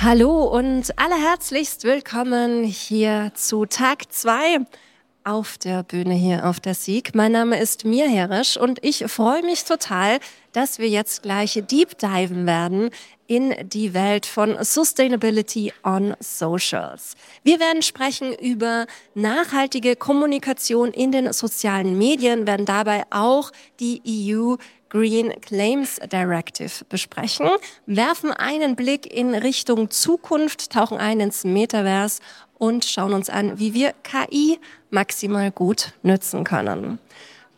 Hallo und allerherzlichst willkommen hier zu Tag 2 auf der Bühne hier auf der Sieg. Mein Name ist Mir Herrisch und ich freue mich total, dass wir jetzt gleich deep diven werden in die Welt von Sustainability on Socials. Wir werden sprechen über nachhaltige Kommunikation in den sozialen Medien, werden dabei auch die EU Green Claims Directive besprechen, werfen einen Blick in Richtung Zukunft, tauchen ein ins Metaverse und schauen uns an, wie wir KI maximal gut nützen können.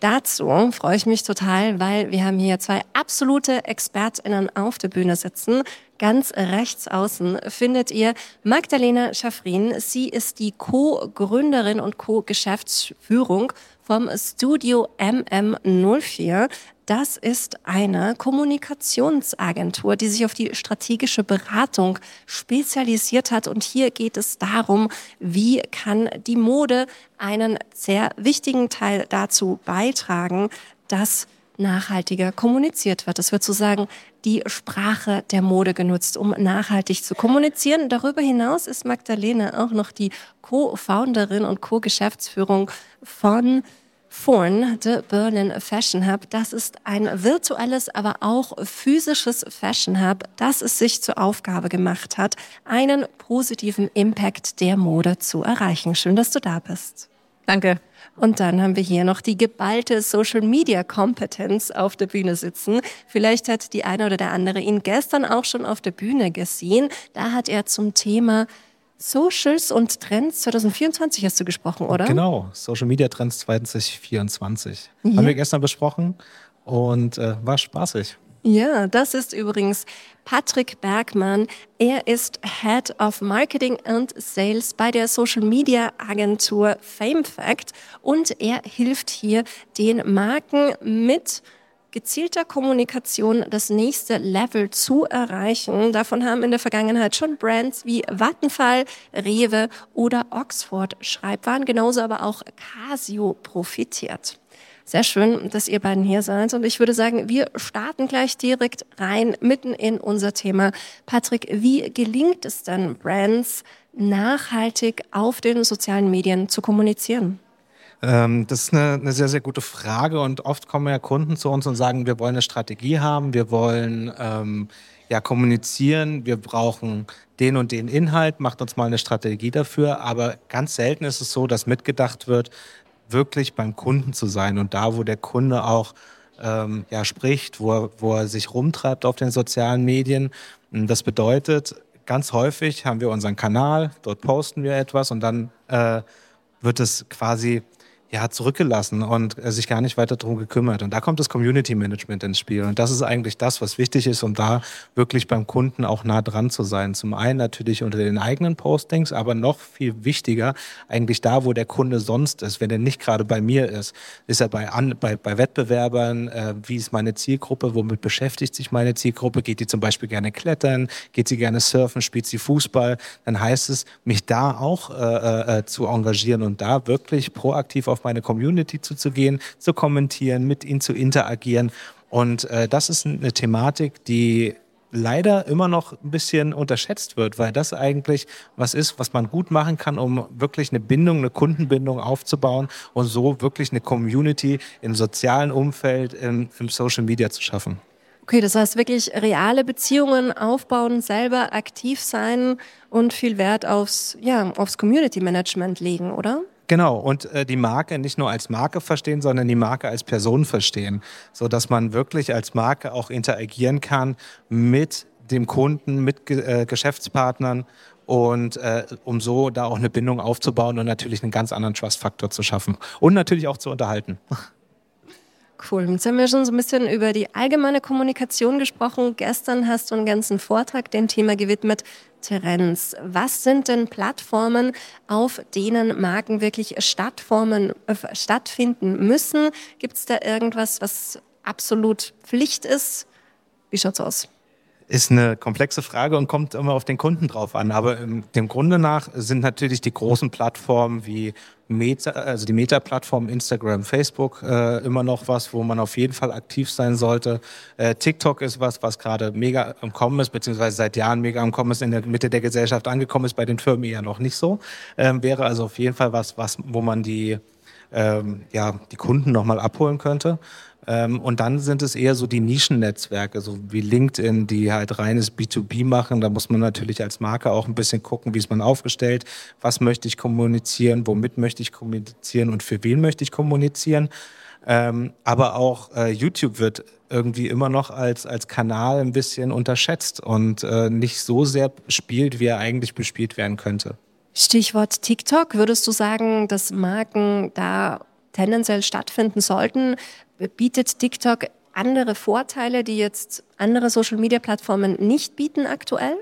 Dazu freue ich mich total, weil wir haben hier zwei absolute ExpertInnen auf der Bühne sitzen. Ganz rechts außen findet ihr Magdalena Schaffrin. Sie ist die Co-Gründerin und Co-Geschäftsführung vom Studio MM04. Das ist eine Kommunikationsagentur, die sich auf die strategische Beratung spezialisiert hat. Und hier geht es darum, wie kann die Mode einen sehr wichtigen Teil dazu beitragen, dass nachhaltiger kommuniziert wird. Es wird sozusagen die Sprache der Mode genutzt, um nachhaltig zu kommunizieren. Darüber hinaus ist Magdalena auch noch die Co-Founderin und Co-Geschäftsführung von Forn, the Berlin Fashion Hub. Das ist ein virtuelles, aber auch physisches Fashion Hub, das es sich zur Aufgabe gemacht hat, einen positiven Impact der Mode zu erreichen. Schön, dass du da bist. Danke. Und dann haben wir hier noch die geballte Social Media Kompetenz auf der Bühne sitzen. Vielleicht hat die eine oder der andere ihn gestern auch schon auf der Bühne gesehen. Da hat er zum Thema Socials und Trends 2024 hast du gesprochen, oder? Genau, Social Media Trends 2024. Ja. Haben wir gestern besprochen und äh, war spaßig. Ja, das ist übrigens Patrick Bergmann. Er ist Head of Marketing and Sales bei der Social Media Agentur FameFact und er hilft hier den Marken mit gezielter Kommunikation das nächste Level zu erreichen. Davon haben in der Vergangenheit schon Brands wie Vattenfall, Rewe oder Oxford Schreibwaren, genauso aber auch Casio profitiert. Sehr schön, dass ihr beiden hier seid. Und ich würde sagen, wir starten gleich direkt rein, mitten in unser Thema. Patrick, wie gelingt es denn Brands, nachhaltig auf den sozialen Medien zu kommunizieren? Ähm, das ist eine, eine, sehr, sehr gute Frage und oft kommen ja Kunden zu uns und sagen, wir wollen eine Strategie haben, wir wollen ähm, ja kommunizieren, wir brauchen den und den Inhalt, macht uns mal eine Strategie dafür. Aber ganz selten ist es so, dass mitgedacht wird, wirklich beim Kunden zu sein und da, wo der Kunde auch ähm, ja, spricht, wo er, wo er sich rumtreibt auf den sozialen Medien. Das bedeutet, ganz häufig haben wir unseren Kanal, dort posten wir etwas und dann äh, wird es quasi ja, zurückgelassen und äh, sich gar nicht weiter darum gekümmert. Und da kommt das Community Management ins Spiel. Und das ist eigentlich das, was wichtig ist, um da wirklich beim Kunden auch nah dran zu sein. Zum einen natürlich unter den eigenen Postings, aber noch viel wichtiger eigentlich da, wo der Kunde sonst ist. Wenn er nicht gerade bei mir ist, ist er bei, an, bei, bei Wettbewerbern, äh, wie ist meine Zielgruppe, womit beschäftigt sich meine Zielgruppe, geht die zum Beispiel gerne klettern, geht sie gerne surfen, spielt sie Fußball, dann heißt es, mich da auch äh, äh, zu engagieren und da wirklich proaktiv auf auf meine Community zuzugehen, zu kommentieren, mit ihnen zu interagieren. Und äh, das ist eine Thematik, die leider immer noch ein bisschen unterschätzt wird, weil das eigentlich was ist, was man gut machen kann, um wirklich eine Bindung, eine Kundenbindung aufzubauen und so wirklich eine Community im sozialen Umfeld, im, im Social Media zu schaffen. Okay, das heißt wirklich reale Beziehungen aufbauen, selber aktiv sein und viel Wert aufs, ja, aufs Community Management legen, oder? Genau, und äh, die Marke nicht nur als Marke verstehen, sondern die Marke als Person verstehen, so dass man wirklich als Marke auch interagieren kann mit dem Kunden, mit äh, Geschäftspartnern und äh, um so da auch eine Bindung aufzubauen und natürlich einen ganz anderen Trust-Faktor zu schaffen und natürlich auch zu unterhalten. Cool. Jetzt haben wir schon so ein bisschen über die allgemeine Kommunikation gesprochen. Gestern hast du einen ganzen Vortrag dem Thema gewidmet. Trends. Was sind denn Plattformen, auf denen Marken wirklich stattformen, äh, stattfinden müssen? Gibt es da irgendwas, was absolut Pflicht ist? Wie schaut's aus? Ist eine komplexe Frage und kommt immer auf den Kunden drauf an. Aber dem Grunde nach sind natürlich die großen Plattformen wie Meta, also die Meta-Plattform Instagram, Facebook äh, immer noch was, wo man auf jeden Fall aktiv sein sollte. Äh, TikTok ist was, was gerade mega am Kommen ist, beziehungsweise seit Jahren mega am Kommen ist, in der Mitte der Gesellschaft angekommen ist, bei den Firmen eher noch nicht so. Ähm, wäre also auf jeden Fall was, was wo man die ähm, ja, die Kunden nochmal abholen könnte. Ähm, und dann sind es eher so die Nischennetzwerke, so wie LinkedIn, die halt reines B2B machen. Da muss man natürlich als Marke auch ein bisschen gucken, wie ist man aufgestellt, was möchte ich kommunizieren, womit möchte ich kommunizieren und für wen möchte ich kommunizieren. Ähm, aber auch äh, YouTube wird irgendwie immer noch als, als Kanal ein bisschen unterschätzt und äh, nicht so sehr spielt, wie er eigentlich bespielt werden könnte. Stichwort TikTok. Würdest du sagen, dass Marken da tendenziell stattfinden sollten? Bietet TikTok andere Vorteile, die jetzt andere Social-Media-Plattformen nicht bieten aktuell?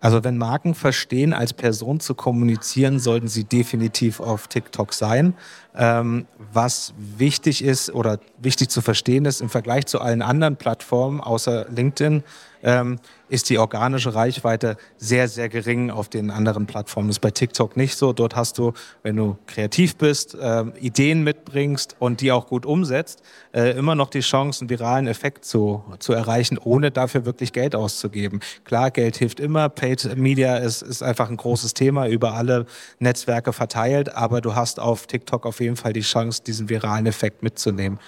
Also wenn Marken verstehen, als Person zu kommunizieren, sollten sie definitiv auf TikTok sein. Ähm, was wichtig ist oder wichtig zu verstehen ist im Vergleich zu allen anderen Plattformen außer LinkedIn, ähm, ist die organische Reichweite sehr, sehr gering auf den anderen Plattformen. Das ist bei TikTok nicht so. Dort hast du, wenn du kreativ bist, äh, Ideen mitbringst und die auch gut umsetzt, äh, immer noch die Chance, einen viralen Effekt zu, zu erreichen, ohne dafür wirklich Geld auszugeben. Klar, Geld hilft immer. Paid Media ist, ist einfach ein großes Thema, über alle Netzwerke verteilt, aber du hast auf TikTok auf jeden Fall die Chance, diesen viralen Effekt mitzunehmen.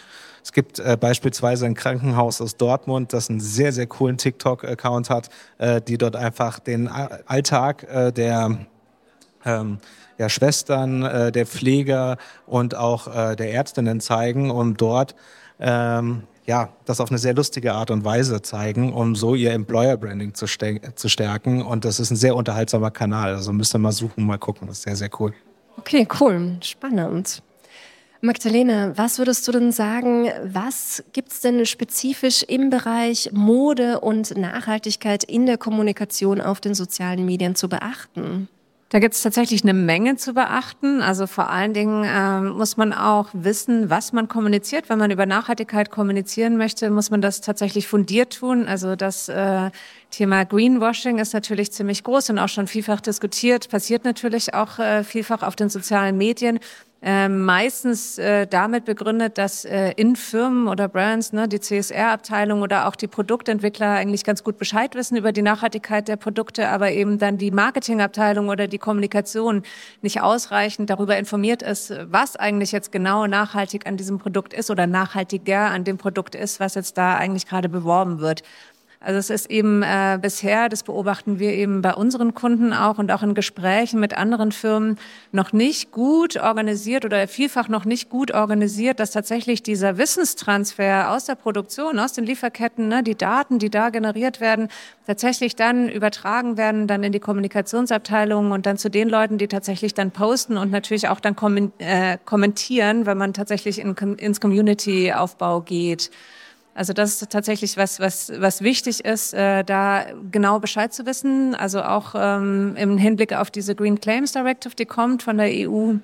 Es gibt äh, beispielsweise ein Krankenhaus aus Dortmund, das einen sehr, sehr coolen TikTok-Account hat, äh, die dort einfach den Alltag äh, der ähm, ja, Schwestern, äh, der Pfleger und auch äh, der Ärztinnen zeigen, um dort ähm, ja, das auf eine sehr lustige Art und Weise zeigen, um so ihr Employer Branding zu, zu stärken. Und das ist ein sehr unterhaltsamer Kanal. Also müsst ihr mal suchen, mal gucken. Das ist sehr, sehr cool. Okay, cool. Spannend. Magdalena, was würdest du denn sagen, was gibt es denn spezifisch im Bereich Mode und Nachhaltigkeit in der Kommunikation auf den sozialen Medien zu beachten? Da gibt es tatsächlich eine Menge zu beachten. Also vor allen Dingen äh, muss man auch wissen, was man kommuniziert. Wenn man über Nachhaltigkeit kommunizieren möchte, muss man das tatsächlich fundiert tun. Also das äh, Thema Greenwashing ist natürlich ziemlich groß und auch schon vielfach diskutiert, passiert natürlich auch äh, vielfach auf den sozialen Medien. Äh, meistens äh, damit begründet, dass äh, in Firmen oder Brands, ne, die CSR-Abteilung oder auch die Produktentwickler eigentlich ganz gut Bescheid wissen über die Nachhaltigkeit der Produkte, aber eben dann die Marketingabteilung oder die Kommunikation nicht ausreichend darüber informiert ist, was eigentlich jetzt genau nachhaltig an diesem Produkt ist oder nachhaltiger an dem Produkt ist, was jetzt da eigentlich gerade beworben wird. Also es ist eben äh, bisher, das beobachten wir eben bei unseren Kunden auch und auch in Gesprächen mit anderen Firmen, noch nicht gut organisiert oder vielfach noch nicht gut organisiert, dass tatsächlich dieser Wissenstransfer aus der Produktion, aus den Lieferketten, ne, die Daten, die da generiert werden, tatsächlich dann übertragen werden, dann in die Kommunikationsabteilung und dann zu den Leuten, die tatsächlich dann posten und natürlich auch dann äh, kommentieren, wenn man tatsächlich in, ins Community-Aufbau geht. Also das ist tatsächlich was, was, was wichtig ist, äh, da genau Bescheid zu wissen. Also auch ähm, im Hinblick auf diese Green Claims Directive, die kommt von der EU.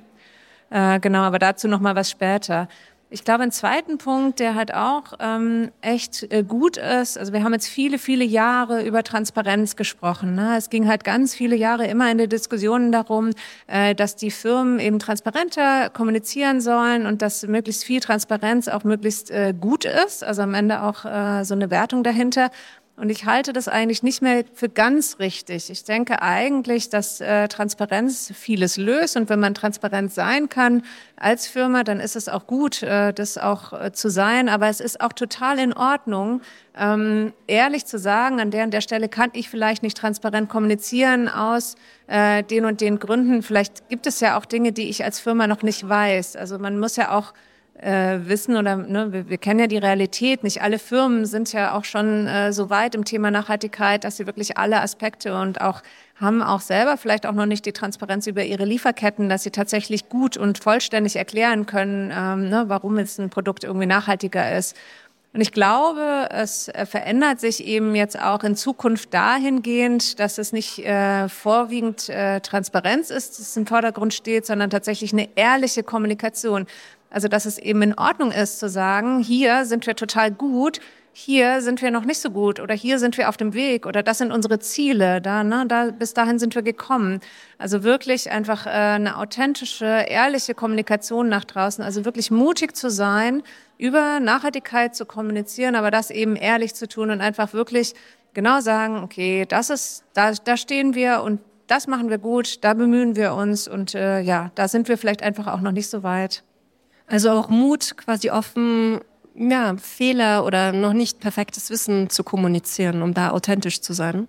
Äh, genau, aber dazu noch mal was später. Ich glaube, ein zweiten Punkt, der halt auch ähm, echt äh, gut ist, also wir haben jetzt viele, viele Jahre über Transparenz gesprochen. Ne? Es ging halt ganz viele Jahre immer in den Diskussionen darum, äh, dass die Firmen eben transparenter kommunizieren sollen und dass möglichst viel Transparenz auch möglichst äh, gut ist, also am Ende auch äh, so eine Wertung dahinter. Und ich halte das eigentlich nicht mehr für ganz richtig. Ich denke eigentlich, dass äh, Transparenz vieles löst. Und wenn man transparent sein kann als Firma, dann ist es auch gut, äh, das auch äh, zu sein. Aber es ist auch total in Ordnung, ähm, ehrlich zu sagen, an der und der Stelle kann ich vielleicht nicht transparent kommunizieren aus äh, den und den Gründen. Vielleicht gibt es ja auch Dinge, die ich als Firma noch nicht weiß. Also man muss ja auch äh, wissen oder ne, wir, wir, kennen ja die Realität. Nicht alle Firmen sind ja auch schon äh, so weit im Thema Nachhaltigkeit, dass sie wirklich alle Aspekte und auch haben auch selber vielleicht auch noch nicht die Transparenz über ihre Lieferketten, dass sie tatsächlich gut und vollständig erklären können, ähm, ne, warum jetzt ein Produkt irgendwie nachhaltiger ist. Und ich glaube, es äh, verändert sich eben jetzt auch in Zukunft dahingehend, dass es nicht äh, vorwiegend äh, Transparenz ist, das im Vordergrund steht, sondern tatsächlich eine ehrliche Kommunikation. Also dass es eben in Ordnung ist zu sagen, hier sind wir total gut, hier sind wir noch nicht so gut oder hier sind wir auf dem Weg oder das sind unsere Ziele, da, ne, da, bis dahin sind wir gekommen. Also wirklich einfach äh, eine authentische, ehrliche Kommunikation nach draußen, also wirklich mutig zu sein, über Nachhaltigkeit zu kommunizieren, aber das eben ehrlich zu tun und einfach wirklich genau sagen, okay, das ist, da, da stehen wir und das machen wir gut, da bemühen wir uns und äh, ja, da sind wir vielleicht einfach auch noch nicht so weit. Also auch Mut, quasi offen ja, Fehler oder noch nicht perfektes Wissen zu kommunizieren, um da authentisch zu sein?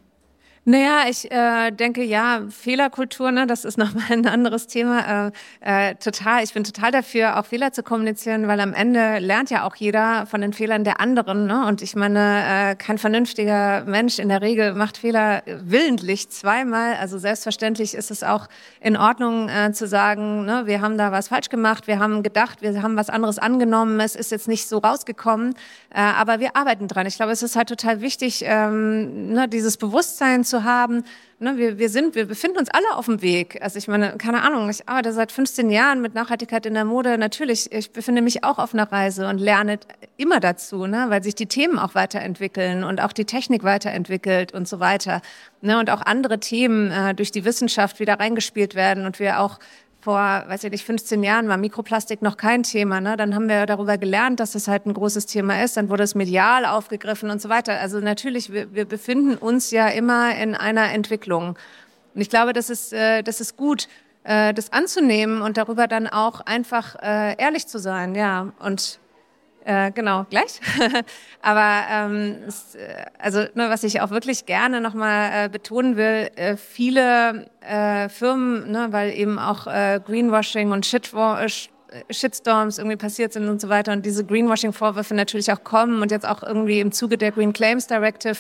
Naja, ich äh, denke, ja, Fehlerkultur, ne, das ist nochmal ein anderes Thema. Äh, äh, total, ich bin total dafür, auch Fehler zu kommunizieren, weil am Ende lernt ja auch jeder von den Fehlern der anderen. Ne? Und ich meine, äh, kein vernünftiger Mensch in der Regel macht Fehler willentlich zweimal. Also selbstverständlich ist es auch in Ordnung äh, zu sagen, ne, wir haben da was falsch gemacht, wir haben gedacht, wir haben was anderes angenommen, es ist jetzt nicht so rausgekommen, äh, aber wir arbeiten dran. Ich glaube, es ist halt total wichtig, ähm, ne, dieses Bewusstsein zu haben. Ne, wir, wir sind, wir befinden uns alle auf dem Weg. Also ich meine, keine Ahnung, ich arbeite seit 15 Jahren mit Nachhaltigkeit in der Mode. Natürlich, ich befinde mich auch auf einer Reise und lerne immer dazu, ne, weil sich die Themen auch weiterentwickeln und auch die Technik weiterentwickelt und so weiter. Ne, und auch andere Themen äh, durch die Wissenschaft wieder reingespielt werden und wir auch vor, weiß ich nicht, 15 Jahren war Mikroplastik noch kein Thema. Ne? Dann haben wir darüber gelernt, dass es halt ein großes Thema ist. Dann wurde es medial aufgegriffen und so weiter. Also natürlich, wir, wir befinden uns ja immer in einer Entwicklung. Und ich glaube, das ist, äh, das ist gut, äh, das anzunehmen und darüber dann auch einfach äh, ehrlich zu sein. Ja, und äh, genau, gleich. Aber ähm, es, äh, also ne, was ich auch wirklich gerne nochmal äh, betonen will, äh, viele äh, Firmen, ne, weil eben auch äh, Greenwashing und Shitwa äh, Shitstorms irgendwie passiert sind und so weiter und diese Greenwashing-Vorwürfe natürlich auch kommen und jetzt auch irgendwie im Zuge der Green Claims Directive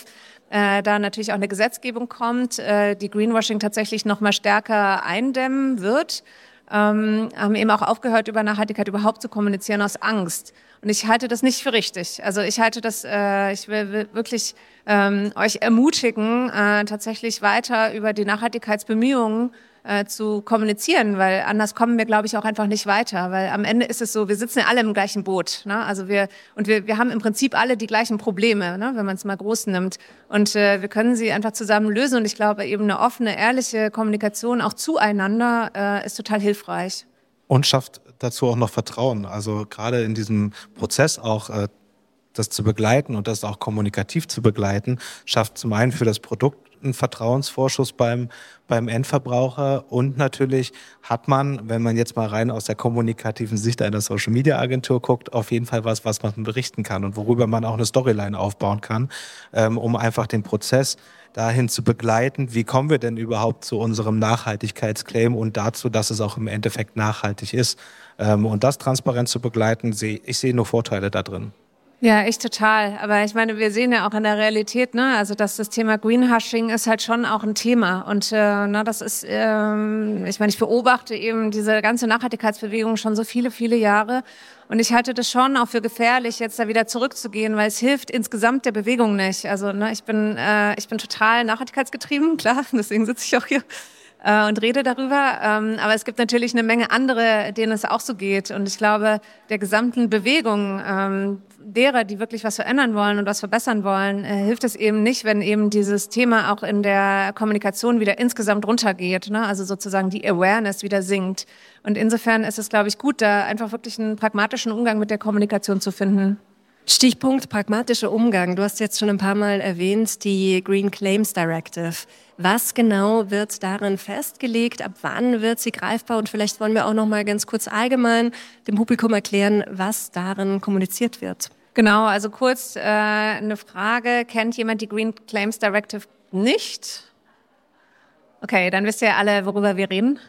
äh, da natürlich auch eine Gesetzgebung kommt, äh, die Greenwashing tatsächlich nochmal stärker eindämmen wird, ähm, haben eben auch aufgehört, über Nachhaltigkeit überhaupt zu kommunizieren aus Angst. Und ich halte das nicht für richtig. Also ich halte das, äh, ich will wirklich ähm, euch ermutigen, äh, tatsächlich weiter über die Nachhaltigkeitsbemühungen äh, zu kommunizieren, weil anders kommen wir, glaube ich, auch einfach nicht weiter. Weil am Ende ist es so, wir sitzen ja alle im gleichen Boot. Ne? Also wir und wir, wir haben im Prinzip alle die gleichen Probleme, ne? wenn man es mal groß nimmt. Und äh, wir können sie einfach zusammen lösen. Und ich glaube, eben eine offene, ehrliche Kommunikation auch zueinander äh, ist total hilfreich. Und schafft dazu auch noch Vertrauen. Also gerade in diesem Prozess auch äh, das zu begleiten und das auch kommunikativ zu begleiten, schafft zum einen für das Produkt einen Vertrauensvorschuss beim, beim Endverbraucher und natürlich hat man, wenn man jetzt mal rein aus der kommunikativen Sicht einer Social Media Agentur guckt, auf jeden Fall was, was man berichten kann und worüber man auch eine Storyline aufbauen kann, ähm, um einfach den Prozess dahin zu begleiten, wie kommen wir denn überhaupt zu unserem Nachhaltigkeitsclaim und dazu, dass es auch im Endeffekt nachhaltig ist. Ähm, und das transparent zu begleiten, ich sehe nur Vorteile da drin. Ja, ich total. Aber ich meine, wir sehen ja auch in der Realität, ne, also dass das Thema Greenhushing ist halt schon auch ein Thema. Und äh, na, das ist, ähm, ich meine, ich beobachte eben diese ganze Nachhaltigkeitsbewegung schon so viele, viele Jahre. Und ich halte das schon auch für gefährlich, jetzt da wieder zurückzugehen, weil es hilft insgesamt der Bewegung nicht. Also ne, ich bin, äh, ich bin total nachhaltigkeitsgetrieben, klar, deswegen sitze ich auch hier äh, und rede darüber. Ähm, aber es gibt natürlich eine Menge andere, denen es auch so geht. Und ich glaube, der gesamten Bewegung ähm, derer, die wirklich was verändern wollen und was verbessern wollen, äh, hilft es eben nicht, wenn eben dieses Thema auch in der Kommunikation wieder insgesamt runtergeht. Ne? Also sozusagen die Awareness wieder sinkt. Und insofern ist es, glaube ich, gut, da einfach wirklich einen pragmatischen Umgang mit der Kommunikation zu finden. Stichpunkt pragmatischer Umgang. Du hast jetzt schon ein paar Mal erwähnt, die Green Claims Directive. Was genau wird darin festgelegt? Ab wann wird sie greifbar? Und vielleicht wollen wir auch noch mal ganz kurz allgemein dem Publikum erklären, was darin kommuniziert wird. Genau, also kurz äh, eine Frage. Kennt jemand die Green Claims Directive nicht? Okay, dann wisst ihr alle, worüber wir reden.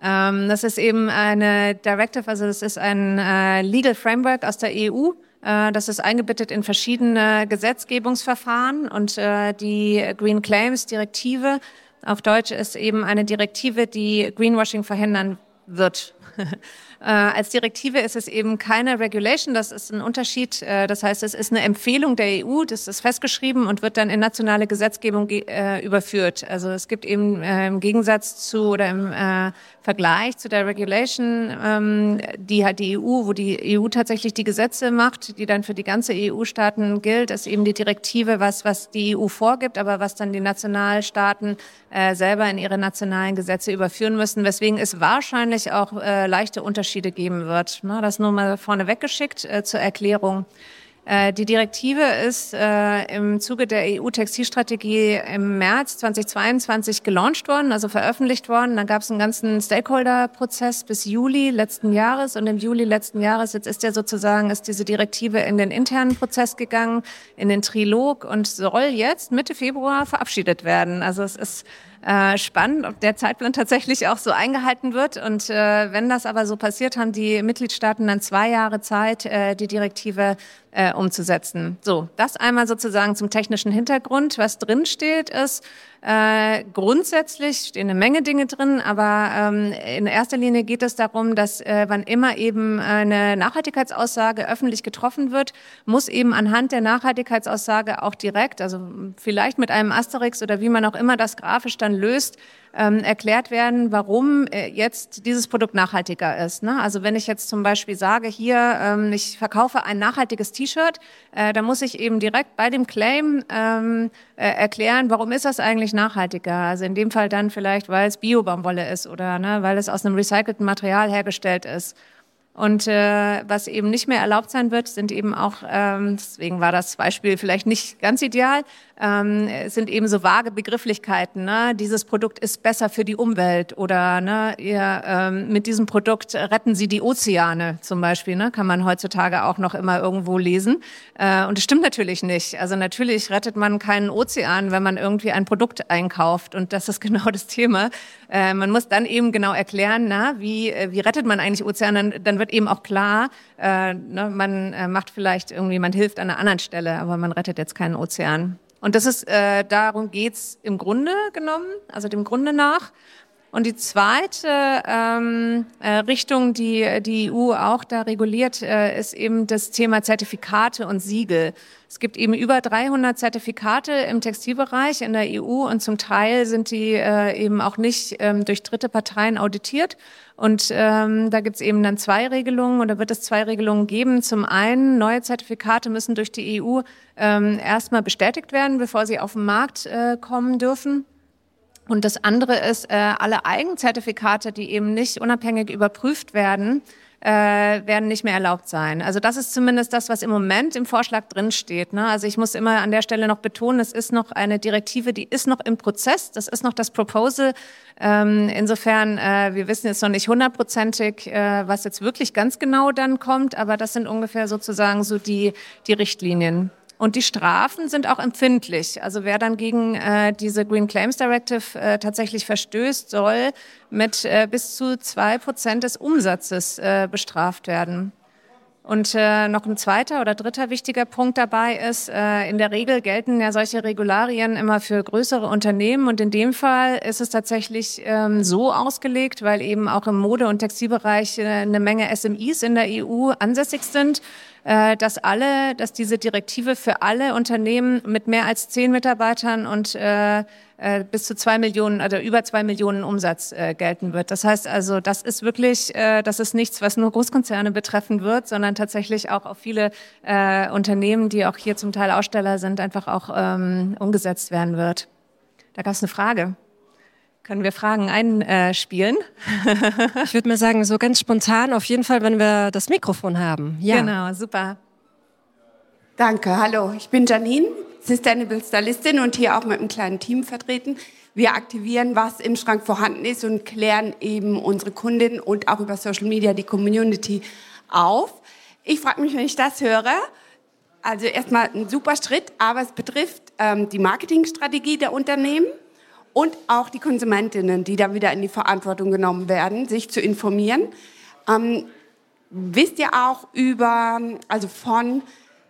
Ähm, das ist eben eine Directive, also das ist ein äh, Legal Framework aus der EU das ist eingebettet in verschiedene Gesetzgebungsverfahren und äh, die Green Claims Direktive auf Deutsch ist eben eine Direktive, die Greenwashing verhindern wird. Äh, als Direktive ist es eben keine Regulation, das ist ein Unterschied. Äh, das heißt, es ist eine Empfehlung der EU, das ist festgeschrieben und wird dann in nationale Gesetzgebung äh, überführt. Also es gibt eben äh, im Gegensatz zu oder im äh, Vergleich zu der Regulation, ähm, die hat die EU, wo die EU tatsächlich die Gesetze macht, die dann für die ganze EU-Staaten gilt, ist eben die Direktive, was, was die EU vorgibt, aber was dann die Nationalstaaten äh, selber in ihre nationalen Gesetze überführen müssen, weswegen es wahrscheinlich auch äh, leichte Unterschiede geben wird. Na, das nur mal vorne weggeschickt äh, zur Erklärung. Äh, die Direktive ist äh, im Zuge der EU-Textilstrategie im März 2022 gelauncht worden, also veröffentlicht worden. Dann gab es einen ganzen Stakeholder-Prozess bis Juli letzten Jahres und im Juli letzten Jahres, jetzt ist ja sozusagen, ist diese Direktive in den internen Prozess gegangen, in den Trilog und soll jetzt Mitte Februar verabschiedet werden. Also es ist äh, spannend, ob der Zeitplan tatsächlich auch so eingehalten wird. Und äh, wenn das aber so passiert, haben die Mitgliedstaaten dann zwei Jahre Zeit, äh, die Direktive äh, umzusetzen. So, das einmal sozusagen zum technischen Hintergrund. Was drin steht, ist, äh, grundsätzlich stehen eine Menge Dinge drin, aber ähm, in erster Linie geht es darum, dass äh, wann immer eben eine Nachhaltigkeitsaussage öffentlich getroffen wird, muss eben anhand der Nachhaltigkeitsaussage auch direkt, also vielleicht mit einem Asterix oder wie man auch immer das grafisch dann löst, ähm, erklärt werden, warum äh, jetzt dieses Produkt nachhaltiger ist. Ne? Also wenn ich jetzt zum Beispiel sage, hier, ähm, ich verkaufe ein nachhaltiges T-Shirt, äh, dann muss ich eben direkt bei dem Claim ähm, äh, erklären, warum ist das eigentlich nachhaltiger? Also in dem Fall dann vielleicht, weil es Bio-Baumwolle ist oder ne, weil es aus einem recycelten Material hergestellt ist. Und äh, was eben nicht mehr erlaubt sein wird, sind eben auch, ähm, deswegen war das Beispiel vielleicht nicht ganz ideal, ähm, sind eben so vage Begrifflichkeiten. Ne? Dieses Produkt ist besser für die Umwelt oder ne, ihr, ähm, mit diesem Produkt retten Sie die Ozeane zum Beispiel. Ne? Kann man heutzutage auch noch immer irgendwo lesen. Äh, und das stimmt natürlich nicht. Also natürlich rettet man keinen Ozean, wenn man irgendwie ein Produkt einkauft. Und das ist genau das Thema. Äh, man muss dann eben genau erklären, na, wie, äh, wie rettet man eigentlich Ozeane. Dann, dann wird eben auch klar, äh, ne, man äh, macht vielleicht irgendwie, man hilft an einer anderen Stelle, aber man rettet jetzt keinen Ozean. Und das ist, äh, darum geht's im Grunde genommen, also dem Grunde nach. Und die zweite ähm, äh, Richtung, die die EU auch da reguliert, äh, ist eben das Thema Zertifikate und Siegel. Es gibt eben über 300 Zertifikate im Textilbereich in der EU und zum Teil sind die äh, eben auch nicht ähm, durch dritte Parteien auditiert. Und ähm, da gibt es eben dann zwei Regelungen oder wird es zwei Regelungen geben. Zum einen, neue Zertifikate müssen durch die EU ähm, erstmal bestätigt werden, bevor sie auf den Markt äh, kommen dürfen. Und das andere ist, äh, alle Eigenzertifikate, die eben nicht unabhängig überprüft werden, äh, werden nicht mehr erlaubt sein. Also das ist zumindest das, was im Moment im Vorschlag drin steht. Ne? Also ich muss immer an der Stelle noch betonen, es ist noch eine Direktive, die ist noch im Prozess. Das ist noch das Proposal. Ähm, insofern, äh, wir wissen jetzt noch nicht hundertprozentig, äh, was jetzt wirklich ganz genau dann kommt, aber das sind ungefähr sozusagen so die, die Richtlinien. Und die Strafen sind auch empfindlich. Also wer dann gegen äh, diese Green Claims Directive äh, tatsächlich verstößt, soll mit äh, bis zu zwei Prozent des Umsatzes äh, bestraft werden. Und äh, noch ein zweiter oder dritter wichtiger Punkt dabei ist, äh, in der Regel gelten ja solche Regularien immer für größere Unternehmen und in dem Fall ist es tatsächlich ähm, so ausgelegt, weil eben auch im Mode- und Textilbereich äh, eine Menge SMIs in der EU ansässig sind, dass alle, dass diese Direktive für alle Unternehmen mit mehr als zehn Mitarbeitern und äh, äh, bis zu zwei Millionen, also über zwei Millionen Umsatz äh, gelten wird. Das heißt also, das ist wirklich, äh, das ist nichts, was nur Großkonzerne betreffen wird, sondern tatsächlich auch auf viele äh, Unternehmen, die auch hier zum Teil Aussteller sind, einfach auch ähm, umgesetzt werden wird. Da gab es eine Frage. Können wir Fragen einspielen? ich würde mal sagen, so ganz spontan, auf jeden Fall, wenn wir das Mikrofon haben. Ja. Genau, super. Danke, hallo, ich bin Janine, Sustainable Stylistin und hier auch mit einem kleinen Team vertreten. Wir aktivieren, was im Schrank vorhanden ist und klären eben unsere Kundinnen und auch über Social Media die Community auf. Ich frage mich, wenn ich das höre, also erstmal ein super Schritt, aber es betrifft ähm, die Marketingstrategie der Unternehmen und auch die Konsumentinnen, die da wieder in die Verantwortung genommen werden, sich zu informieren. Ähm, wisst ihr auch über, also von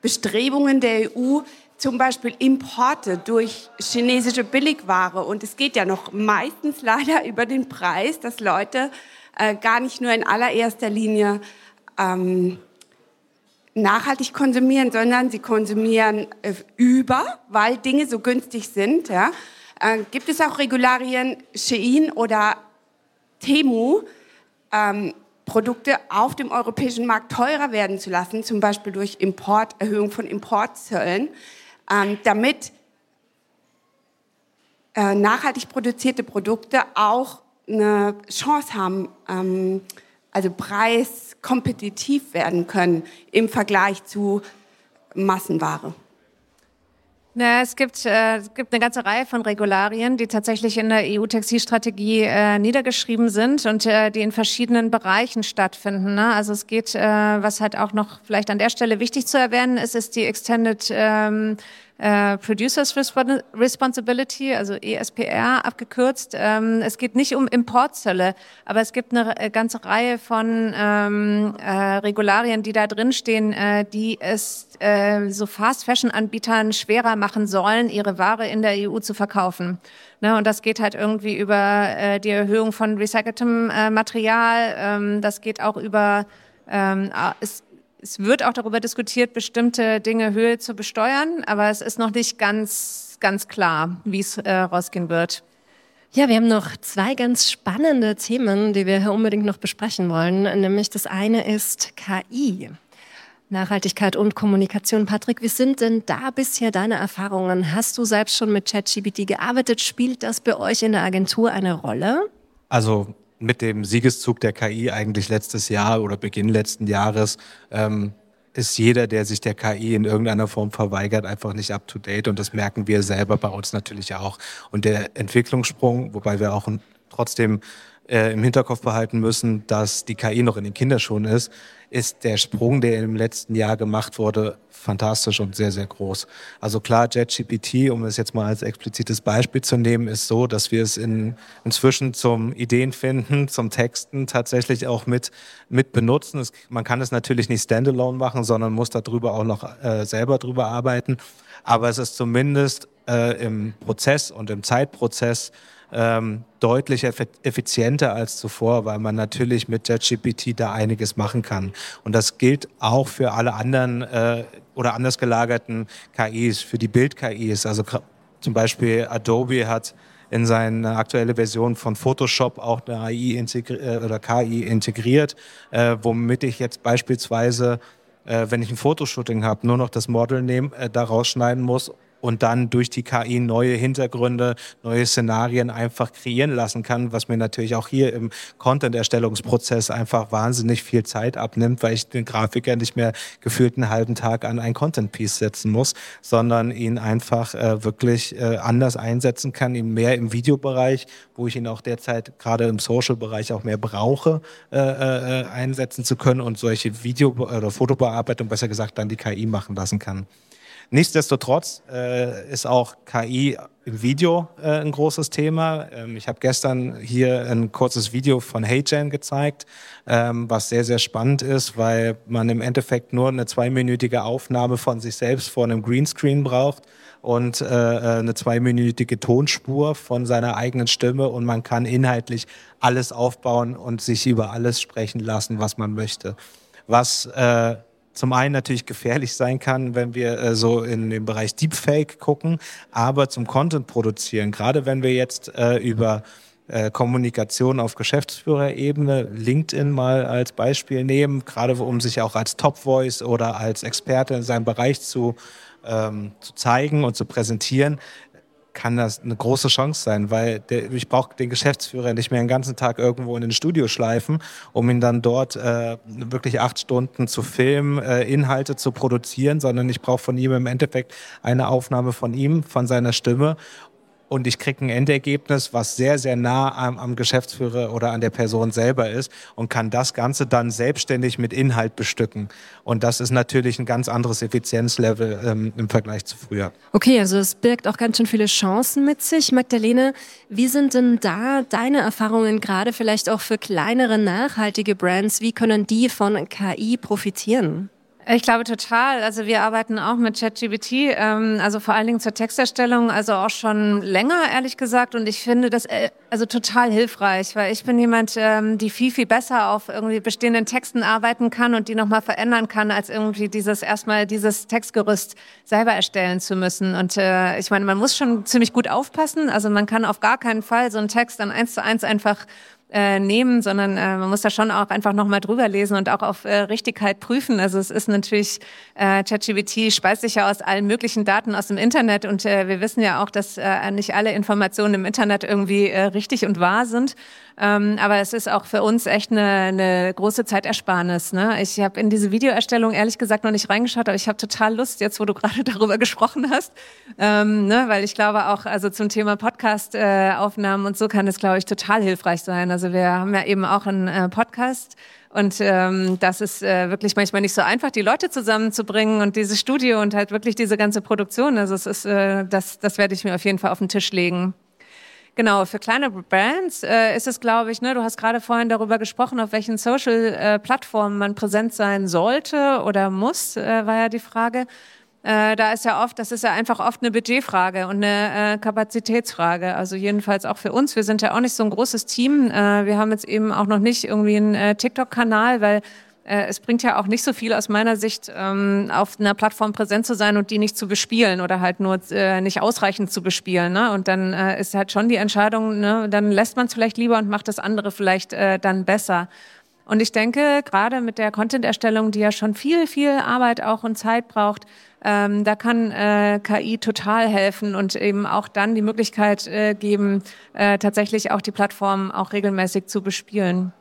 Bestrebungen der EU, zum Beispiel Importe durch chinesische Billigware. Und es geht ja noch meistens leider über den Preis, dass Leute äh, gar nicht nur in allererster Linie ähm, nachhaltig konsumieren, sondern sie konsumieren äh, über, weil Dinge so günstig sind. Ja? Äh, gibt es auch Regularien, Shein oder Temu, ähm, Produkte auf dem europäischen Markt teurer werden zu lassen, zum Beispiel durch Import, Erhöhung von Importzöllen, ähm, damit äh, nachhaltig produzierte Produkte auch eine Chance haben, ähm, also preiskompetitiv werden können im Vergleich zu Massenware. Na, es gibt, äh, es gibt eine ganze Reihe von Regularien, die tatsächlich in der EU-Textilstrategie äh, niedergeschrieben sind und äh, die in verschiedenen Bereichen stattfinden. Ne? Also es geht, äh, was halt auch noch vielleicht an der Stelle wichtig zu erwähnen ist, ist die Extended ähm, äh, Producers Responsibility, also ESPR abgekürzt. Ähm, es geht nicht um Importzölle, aber es gibt eine äh, ganze Reihe von ähm, äh, Regularien, die da drinstehen, äh, die es äh, so Fast-Fashion-Anbietern schwerer machen sollen, ihre Ware in der EU zu verkaufen. Ne, und das geht halt irgendwie über äh, die Erhöhung von recyceltem äh, Material. Ähm, das geht auch über ähm, es es wird auch darüber diskutiert, bestimmte Dinge höher zu besteuern, aber es ist noch nicht ganz, ganz klar, wie es äh, rausgehen wird. Ja, wir haben noch zwei ganz spannende Themen, die wir hier unbedingt noch besprechen wollen. Nämlich das eine ist KI. Nachhaltigkeit und Kommunikation. Patrick, wie sind denn da bisher deine Erfahrungen? Hast du selbst schon mit ChatGPT gearbeitet? Spielt das bei euch in der Agentur eine Rolle? Also mit dem Siegeszug der KI eigentlich letztes Jahr oder Beginn letzten Jahres ähm, ist jeder, der sich der KI in irgendeiner Form verweigert, einfach nicht up to date. Und das merken wir selber bei uns natürlich auch. Und der Entwicklungssprung, wobei wir auch trotzdem äh, im Hinterkopf behalten müssen, dass die KI noch in den Kinderschuhen ist, ist der Sprung, der im letzten Jahr gemacht wurde, fantastisch und sehr, sehr groß. Also klar, JetGPT, um es jetzt mal als explizites Beispiel zu nehmen, ist so, dass wir es in, inzwischen zum Ideenfinden, zum Texten tatsächlich auch mit, mit benutzen. Es, man kann es natürlich nicht standalone machen, sondern muss darüber auch noch äh, selber drüber arbeiten. Aber es ist zumindest äh, im Prozess und im Zeitprozess ähm, deutlich effizienter als zuvor, weil man natürlich mit JetGPT da einiges machen kann. Und das gilt auch für alle anderen äh, oder anders gelagerten KIs, für die Bild-KIs. Also zum Beispiel Adobe hat in seine aktuelle Version von Photoshop auch eine AI äh, oder KI integriert, äh, womit ich jetzt beispielsweise, äh, wenn ich ein Fotoshooting habe, nur noch das Model nehmen, äh, da rausschneiden muss und dann durch die KI neue Hintergründe, neue Szenarien einfach kreieren lassen kann, was mir natürlich auch hier im Content-Erstellungsprozess einfach wahnsinnig viel Zeit abnimmt, weil ich den Grafiker nicht mehr gefühlt einen halben Tag an ein Content-Piece setzen muss, sondern ihn einfach äh, wirklich äh, anders einsetzen kann, ihn mehr im Videobereich, wo ich ihn auch derzeit gerade im Social-Bereich auch mehr brauche, äh, äh, einsetzen zu können und solche Video- oder Fotobearbeitung, besser gesagt, dann die KI machen lassen kann. Nichtsdestotrotz äh, ist auch KI im Video äh, ein großes Thema. Ähm, ich habe gestern hier ein kurzes Video von HeyGen gezeigt, ähm, was sehr, sehr spannend ist, weil man im Endeffekt nur eine zweiminütige Aufnahme von sich selbst vor einem Greenscreen braucht und äh, äh eine zweiminütige Tonspur von seiner eigenen Stimme und man kann inhaltlich alles aufbauen und sich über alles sprechen lassen, was man möchte. Was äh, zum einen natürlich gefährlich sein kann, wenn wir äh, so in den Bereich Deepfake gucken, aber zum Content produzieren, gerade wenn wir jetzt äh, über äh, Kommunikation auf Geschäftsführerebene, LinkedIn mal als Beispiel nehmen, gerade um sich auch als Top Voice oder als Experte in seinem Bereich zu, ähm, zu zeigen und zu präsentieren, kann das eine große Chance sein, weil der, ich brauche den Geschäftsführer nicht mehr den ganzen Tag irgendwo in den Studio schleifen, um ihn dann dort äh, wirklich acht Stunden zu filmen, äh, Inhalte zu produzieren, sondern ich brauche von ihm im Endeffekt eine Aufnahme von ihm, von seiner Stimme und ich kriege ein Endergebnis, was sehr, sehr nah am, am, Geschäftsführer oder an der Person selber ist und kann das Ganze dann selbstständig mit Inhalt bestücken. Und das ist natürlich ein ganz anderes Effizienzlevel ähm, im Vergleich zu früher. Okay, also es birgt auch ganz schön viele Chancen mit sich. Magdalene, wie sind denn da deine Erfahrungen gerade vielleicht auch für kleinere, nachhaltige Brands? Wie können die von KI profitieren? Ich glaube total. Also wir arbeiten auch mit ChatGPT, ähm, also vor allen Dingen zur Texterstellung, also auch schon länger, ehrlich gesagt. Und ich finde das äh, also total hilfreich, weil ich bin jemand, ähm, die viel, viel besser auf irgendwie bestehenden Texten arbeiten kann und die nochmal verändern kann, als irgendwie dieses erstmal dieses Textgerüst selber erstellen zu müssen. Und äh, ich meine, man muss schon ziemlich gut aufpassen. Also man kann auf gar keinen Fall so einen Text dann eins zu eins einfach äh, nehmen, sondern äh, man muss da schon auch einfach nochmal drüber lesen und auch auf äh, Richtigkeit prüfen. Also es ist natürlich, äh, ChatGPT speist sich ja aus allen möglichen Daten aus dem Internet und äh, wir wissen ja auch, dass äh, nicht alle Informationen im Internet irgendwie äh, richtig und wahr sind. Ähm, aber es ist auch für uns echt eine, eine große Zeitersparnis. Ne? Ich habe in diese Videoerstellung ehrlich gesagt noch nicht reingeschaut, aber ich habe total Lust, jetzt wo du gerade darüber gesprochen hast, ähm, ne? weil ich glaube auch, also zum Thema Podcast-Aufnahmen äh, und so kann es, glaube ich, total hilfreich sein. Also wir haben ja eben auch einen äh, Podcast. Und ähm, das ist äh, wirklich manchmal nicht so einfach, die Leute zusammenzubringen und dieses Studio und halt wirklich diese ganze Produktion. Also es ist, äh, das, das werde ich mir auf jeden Fall auf den Tisch legen. Genau, für kleine Brands äh, ist es, glaube ich, ne, du hast gerade vorhin darüber gesprochen, auf welchen Social-Plattformen äh, man präsent sein sollte oder muss, äh, war ja die Frage. Äh, da ist ja oft, das ist ja einfach oft eine Budgetfrage und eine äh, Kapazitätsfrage. Also jedenfalls auch für uns. Wir sind ja auch nicht so ein großes Team. Äh, wir haben jetzt eben auch noch nicht irgendwie einen äh, TikTok-Kanal, weil äh, es bringt ja auch nicht so viel aus meiner Sicht, ähm, auf einer Plattform präsent zu sein und die nicht zu bespielen oder halt nur äh, nicht ausreichend zu bespielen. Ne? Und dann äh, ist halt schon die Entscheidung, ne? dann lässt man es vielleicht lieber und macht das andere vielleicht äh, dann besser. Und ich denke, gerade mit der Content-Erstellung, die ja schon viel, viel Arbeit auch und Zeit braucht, ähm, da kann äh, KI total helfen und eben auch dann die Möglichkeit äh, geben, äh, tatsächlich auch die Plattform auch regelmäßig zu bespielen.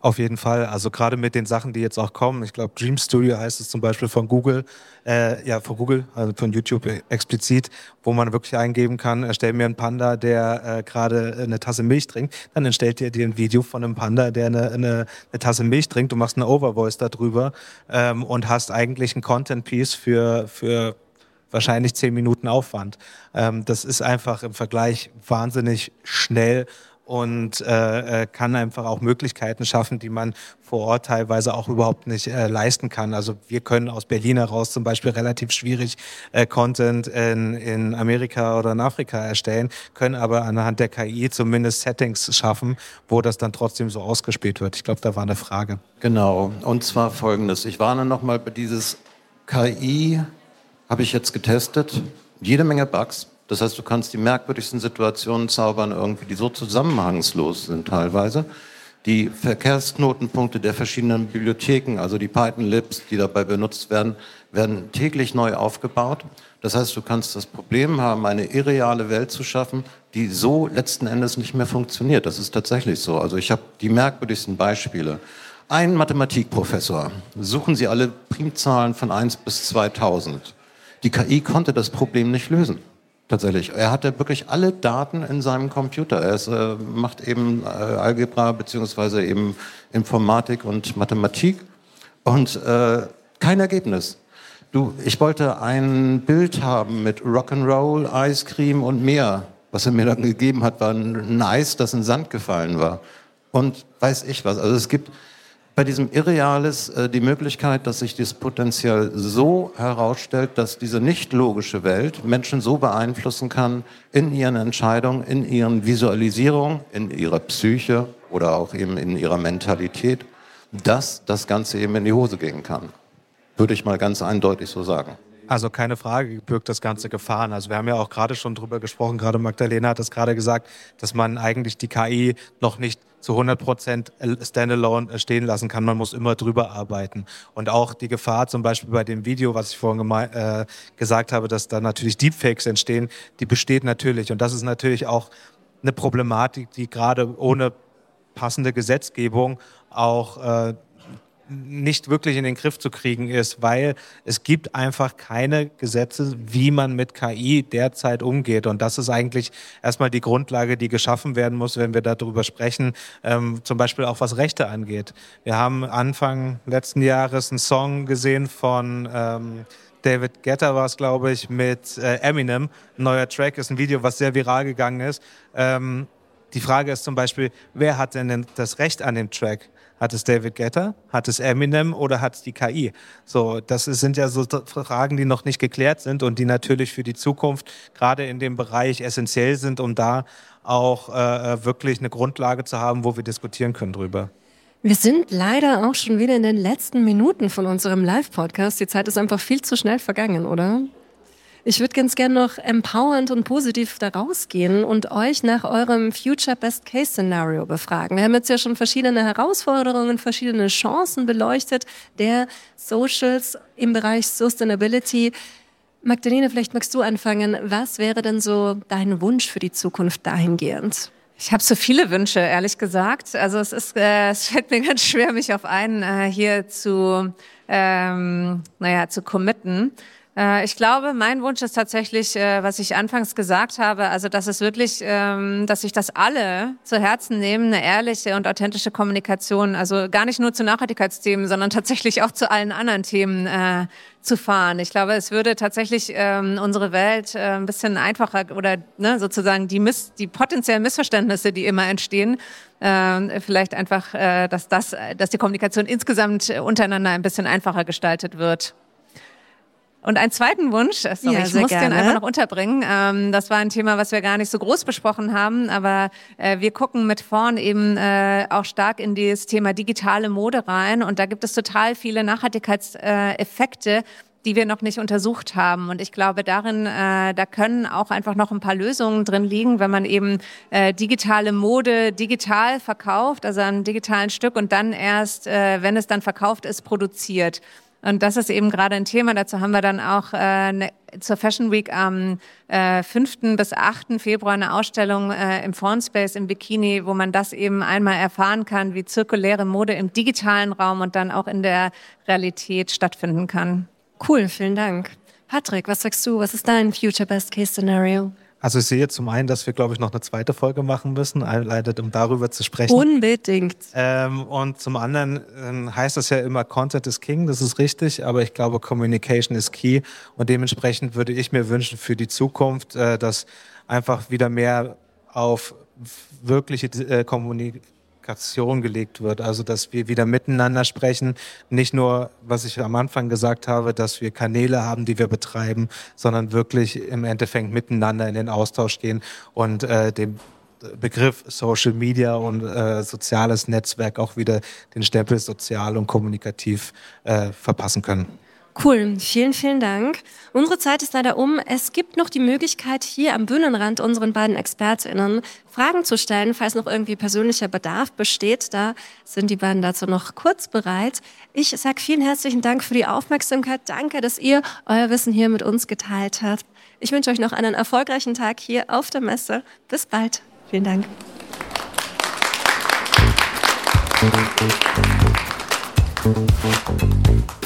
Auf jeden Fall. Also gerade mit den Sachen, die jetzt auch kommen. Ich glaube, Dream Studio heißt es zum Beispiel von Google, äh, ja von Google, also von YouTube explizit, wo man wirklich eingeben kann, erstell mir einen Panda, der äh, gerade eine Tasse Milch trinkt. Dann erstellt er dir ein Video von einem Panda, der eine, eine, eine Tasse Milch trinkt. Du machst eine Overvoice darüber ähm, und hast eigentlich ein Content-Piece für, für wahrscheinlich zehn Minuten Aufwand. Ähm, das ist einfach im Vergleich wahnsinnig schnell und äh, äh, kann einfach auch Möglichkeiten schaffen, die man vor Ort teilweise auch überhaupt nicht äh, leisten kann. Also wir können aus Berlin heraus zum Beispiel relativ schwierig äh, Content in, in Amerika oder in Afrika erstellen, können aber anhand der KI zumindest Settings schaffen, wo das dann trotzdem so ausgespielt wird. Ich glaube, da war eine Frage. Genau, und zwar folgendes. Ich warne nochmal bei dieses KI, habe ich jetzt getestet, jede Menge Bugs das heißt, du kannst die merkwürdigsten Situationen zaubern, irgendwie, die so zusammenhangslos sind teilweise. Die Verkehrsknotenpunkte der verschiedenen Bibliotheken, also die Python-Libs, die dabei benutzt werden, werden täglich neu aufgebaut. Das heißt, du kannst das Problem haben, eine irreale Welt zu schaffen, die so letzten Endes nicht mehr funktioniert. Das ist tatsächlich so. Also ich habe die merkwürdigsten Beispiele. Ein Mathematikprofessor. Suchen Sie alle Primzahlen von 1 bis 2000. Die KI konnte das Problem nicht lösen. Tatsächlich. Er hatte wirklich alle Daten in seinem Computer. Er ist, äh, macht eben äh, Algebra beziehungsweise eben Informatik und Mathematik und äh, kein Ergebnis. Du, ich wollte ein Bild haben mit Rock'n'Roll, Ice Cream und mehr. Was er mir dann gegeben hat, war ein Eis, das in Sand gefallen war. Und weiß ich was. Also es gibt bei diesem Irreales äh, die Möglichkeit, dass sich das Potenzial so herausstellt, dass diese nicht logische Welt Menschen so beeinflussen kann in ihren Entscheidungen, in ihren Visualisierungen, in ihrer Psyche oder auch eben in ihrer Mentalität, dass das Ganze eben in die Hose gehen kann. Würde ich mal ganz eindeutig so sagen. Also keine Frage, birgt das Ganze Gefahren. Also wir haben ja auch gerade schon drüber gesprochen, gerade Magdalena hat es gerade gesagt, dass man eigentlich die KI noch nicht zu 100 Prozent standalone äh, stehen lassen kann. Man muss immer drüber arbeiten. Und auch die Gefahr zum Beispiel bei dem Video, was ich vorhin äh, gesagt habe, dass da natürlich Deepfakes entstehen, die besteht natürlich. Und das ist natürlich auch eine Problematik, die gerade ohne passende Gesetzgebung auch äh, nicht wirklich in den Griff zu kriegen ist, weil es gibt einfach keine Gesetze, wie man mit KI derzeit umgeht. Und das ist eigentlich erstmal die Grundlage, die geschaffen werden muss, wenn wir darüber sprechen, ähm, zum Beispiel auch was Rechte angeht. Wir haben Anfang letzten Jahres einen Song gesehen von ähm, David Guetta war es, glaube ich, mit äh, Eminem. Neuer Track ist ein Video, was sehr viral gegangen ist. Ähm, die Frage ist zum Beispiel, wer hat denn das Recht an dem Track? Hat es David Guetta? Hat es Eminem oder hat es die KI? So, das sind ja so Fragen, die noch nicht geklärt sind und die natürlich für die Zukunft gerade in dem Bereich essentiell sind, um da auch äh, äh wirklich eine Grundlage zu haben, wo wir diskutieren können drüber. Wir sind leider auch schon wieder in den letzten Minuten von unserem Live-Podcast. Die Zeit ist einfach viel zu schnell vergangen, oder? Ich würde ganz gerne noch empowernd und positiv da rausgehen und euch nach eurem Future Best Case Szenario befragen. Wir haben jetzt ja schon verschiedene Herausforderungen, verschiedene Chancen beleuchtet der Socials im Bereich Sustainability. Magdalene, vielleicht magst du anfangen. Was wäre denn so dein Wunsch für die Zukunft dahingehend? Ich habe so viele Wünsche, ehrlich gesagt. Also es ist, äh, es fällt mir ganz schwer, mich auf einen äh, hier zu, ähm, naja, zu committen. Äh, ich glaube, mein Wunsch ist tatsächlich, äh, was ich anfangs gesagt habe, also dass es wirklich, ähm, dass sich das alle zu Herzen nehmen, eine ehrliche und authentische Kommunikation, also gar nicht nur zu Nachhaltigkeitsthemen, sondern tatsächlich auch zu allen anderen Themen äh, zu fahren. Ich glaube, es würde tatsächlich ähm, unsere Welt äh, ein bisschen einfacher oder ne, sozusagen die, Miss, die potenziellen Missverständnisse, die immer entstehen, äh, vielleicht einfach, äh, dass das, dass die Kommunikation insgesamt untereinander ein bisschen einfacher gestaltet wird. Und einen zweiten Wunsch, äh, sorry, ja, ich muss gerne. den einfach noch unterbringen. Ähm, das war ein Thema, was wir gar nicht so groß besprochen haben, aber äh, wir gucken mit vorn eben äh, auch stark in das Thema digitale Mode rein und da gibt es total viele Nachhaltigkeitseffekte, die wir noch nicht untersucht haben. Und ich glaube, darin, äh, da können auch einfach noch ein paar Lösungen drin liegen, wenn man eben äh, digitale Mode digital verkauft, also ein digitalen Stück und dann erst, äh, wenn es dann verkauft ist, produziert. Und das ist eben gerade ein Thema. Dazu haben wir dann auch äh, ne, zur Fashion Week am äh, 5. bis 8. Februar eine Ausstellung äh, im Space im Bikini, wo man das eben einmal erfahren kann, wie zirkuläre Mode im digitalen Raum und dann auch in der Realität stattfinden kann. Cool, vielen Dank. Patrick, was sagst du? Was ist dein Future Best Case Scenario? Also ich sehe zum einen, dass wir, glaube ich, noch eine zweite Folge machen müssen, einleitet, um darüber zu sprechen. Unbedingt. Ähm, und zum anderen ähm, heißt das ja immer, Content is King, das ist richtig, aber ich glaube, Communication is Key. Und dementsprechend würde ich mir wünschen für die Zukunft, äh, dass einfach wieder mehr auf wirkliche äh, Kommunikation Kommunikation gelegt wird. Also, dass wir wieder miteinander sprechen. Nicht nur, was ich am Anfang gesagt habe, dass wir Kanäle haben, die wir betreiben, sondern wirklich im Endeffekt miteinander in den Austausch gehen und äh, dem Begriff Social Media und äh, soziales Netzwerk auch wieder den Stempel sozial und kommunikativ äh, verpassen können. Cool, vielen, vielen Dank. Unsere Zeit ist leider um. Es gibt noch die Möglichkeit, hier am Bühnenrand unseren beiden ExpertInnen Fragen zu stellen, falls noch irgendwie persönlicher Bedarf besteht. Da sind die beiden dazu noch kurz bereit. Ich sage vielen herzlichen Dank für die Aufmerksamkeit. Danke, dass ihr euer Wissen hier mit uns geteilt habt. Ich wünsche euch noch einen erfolgreichen Tag hier auf der Messe. Bis bald. Vielen Dank. Thank.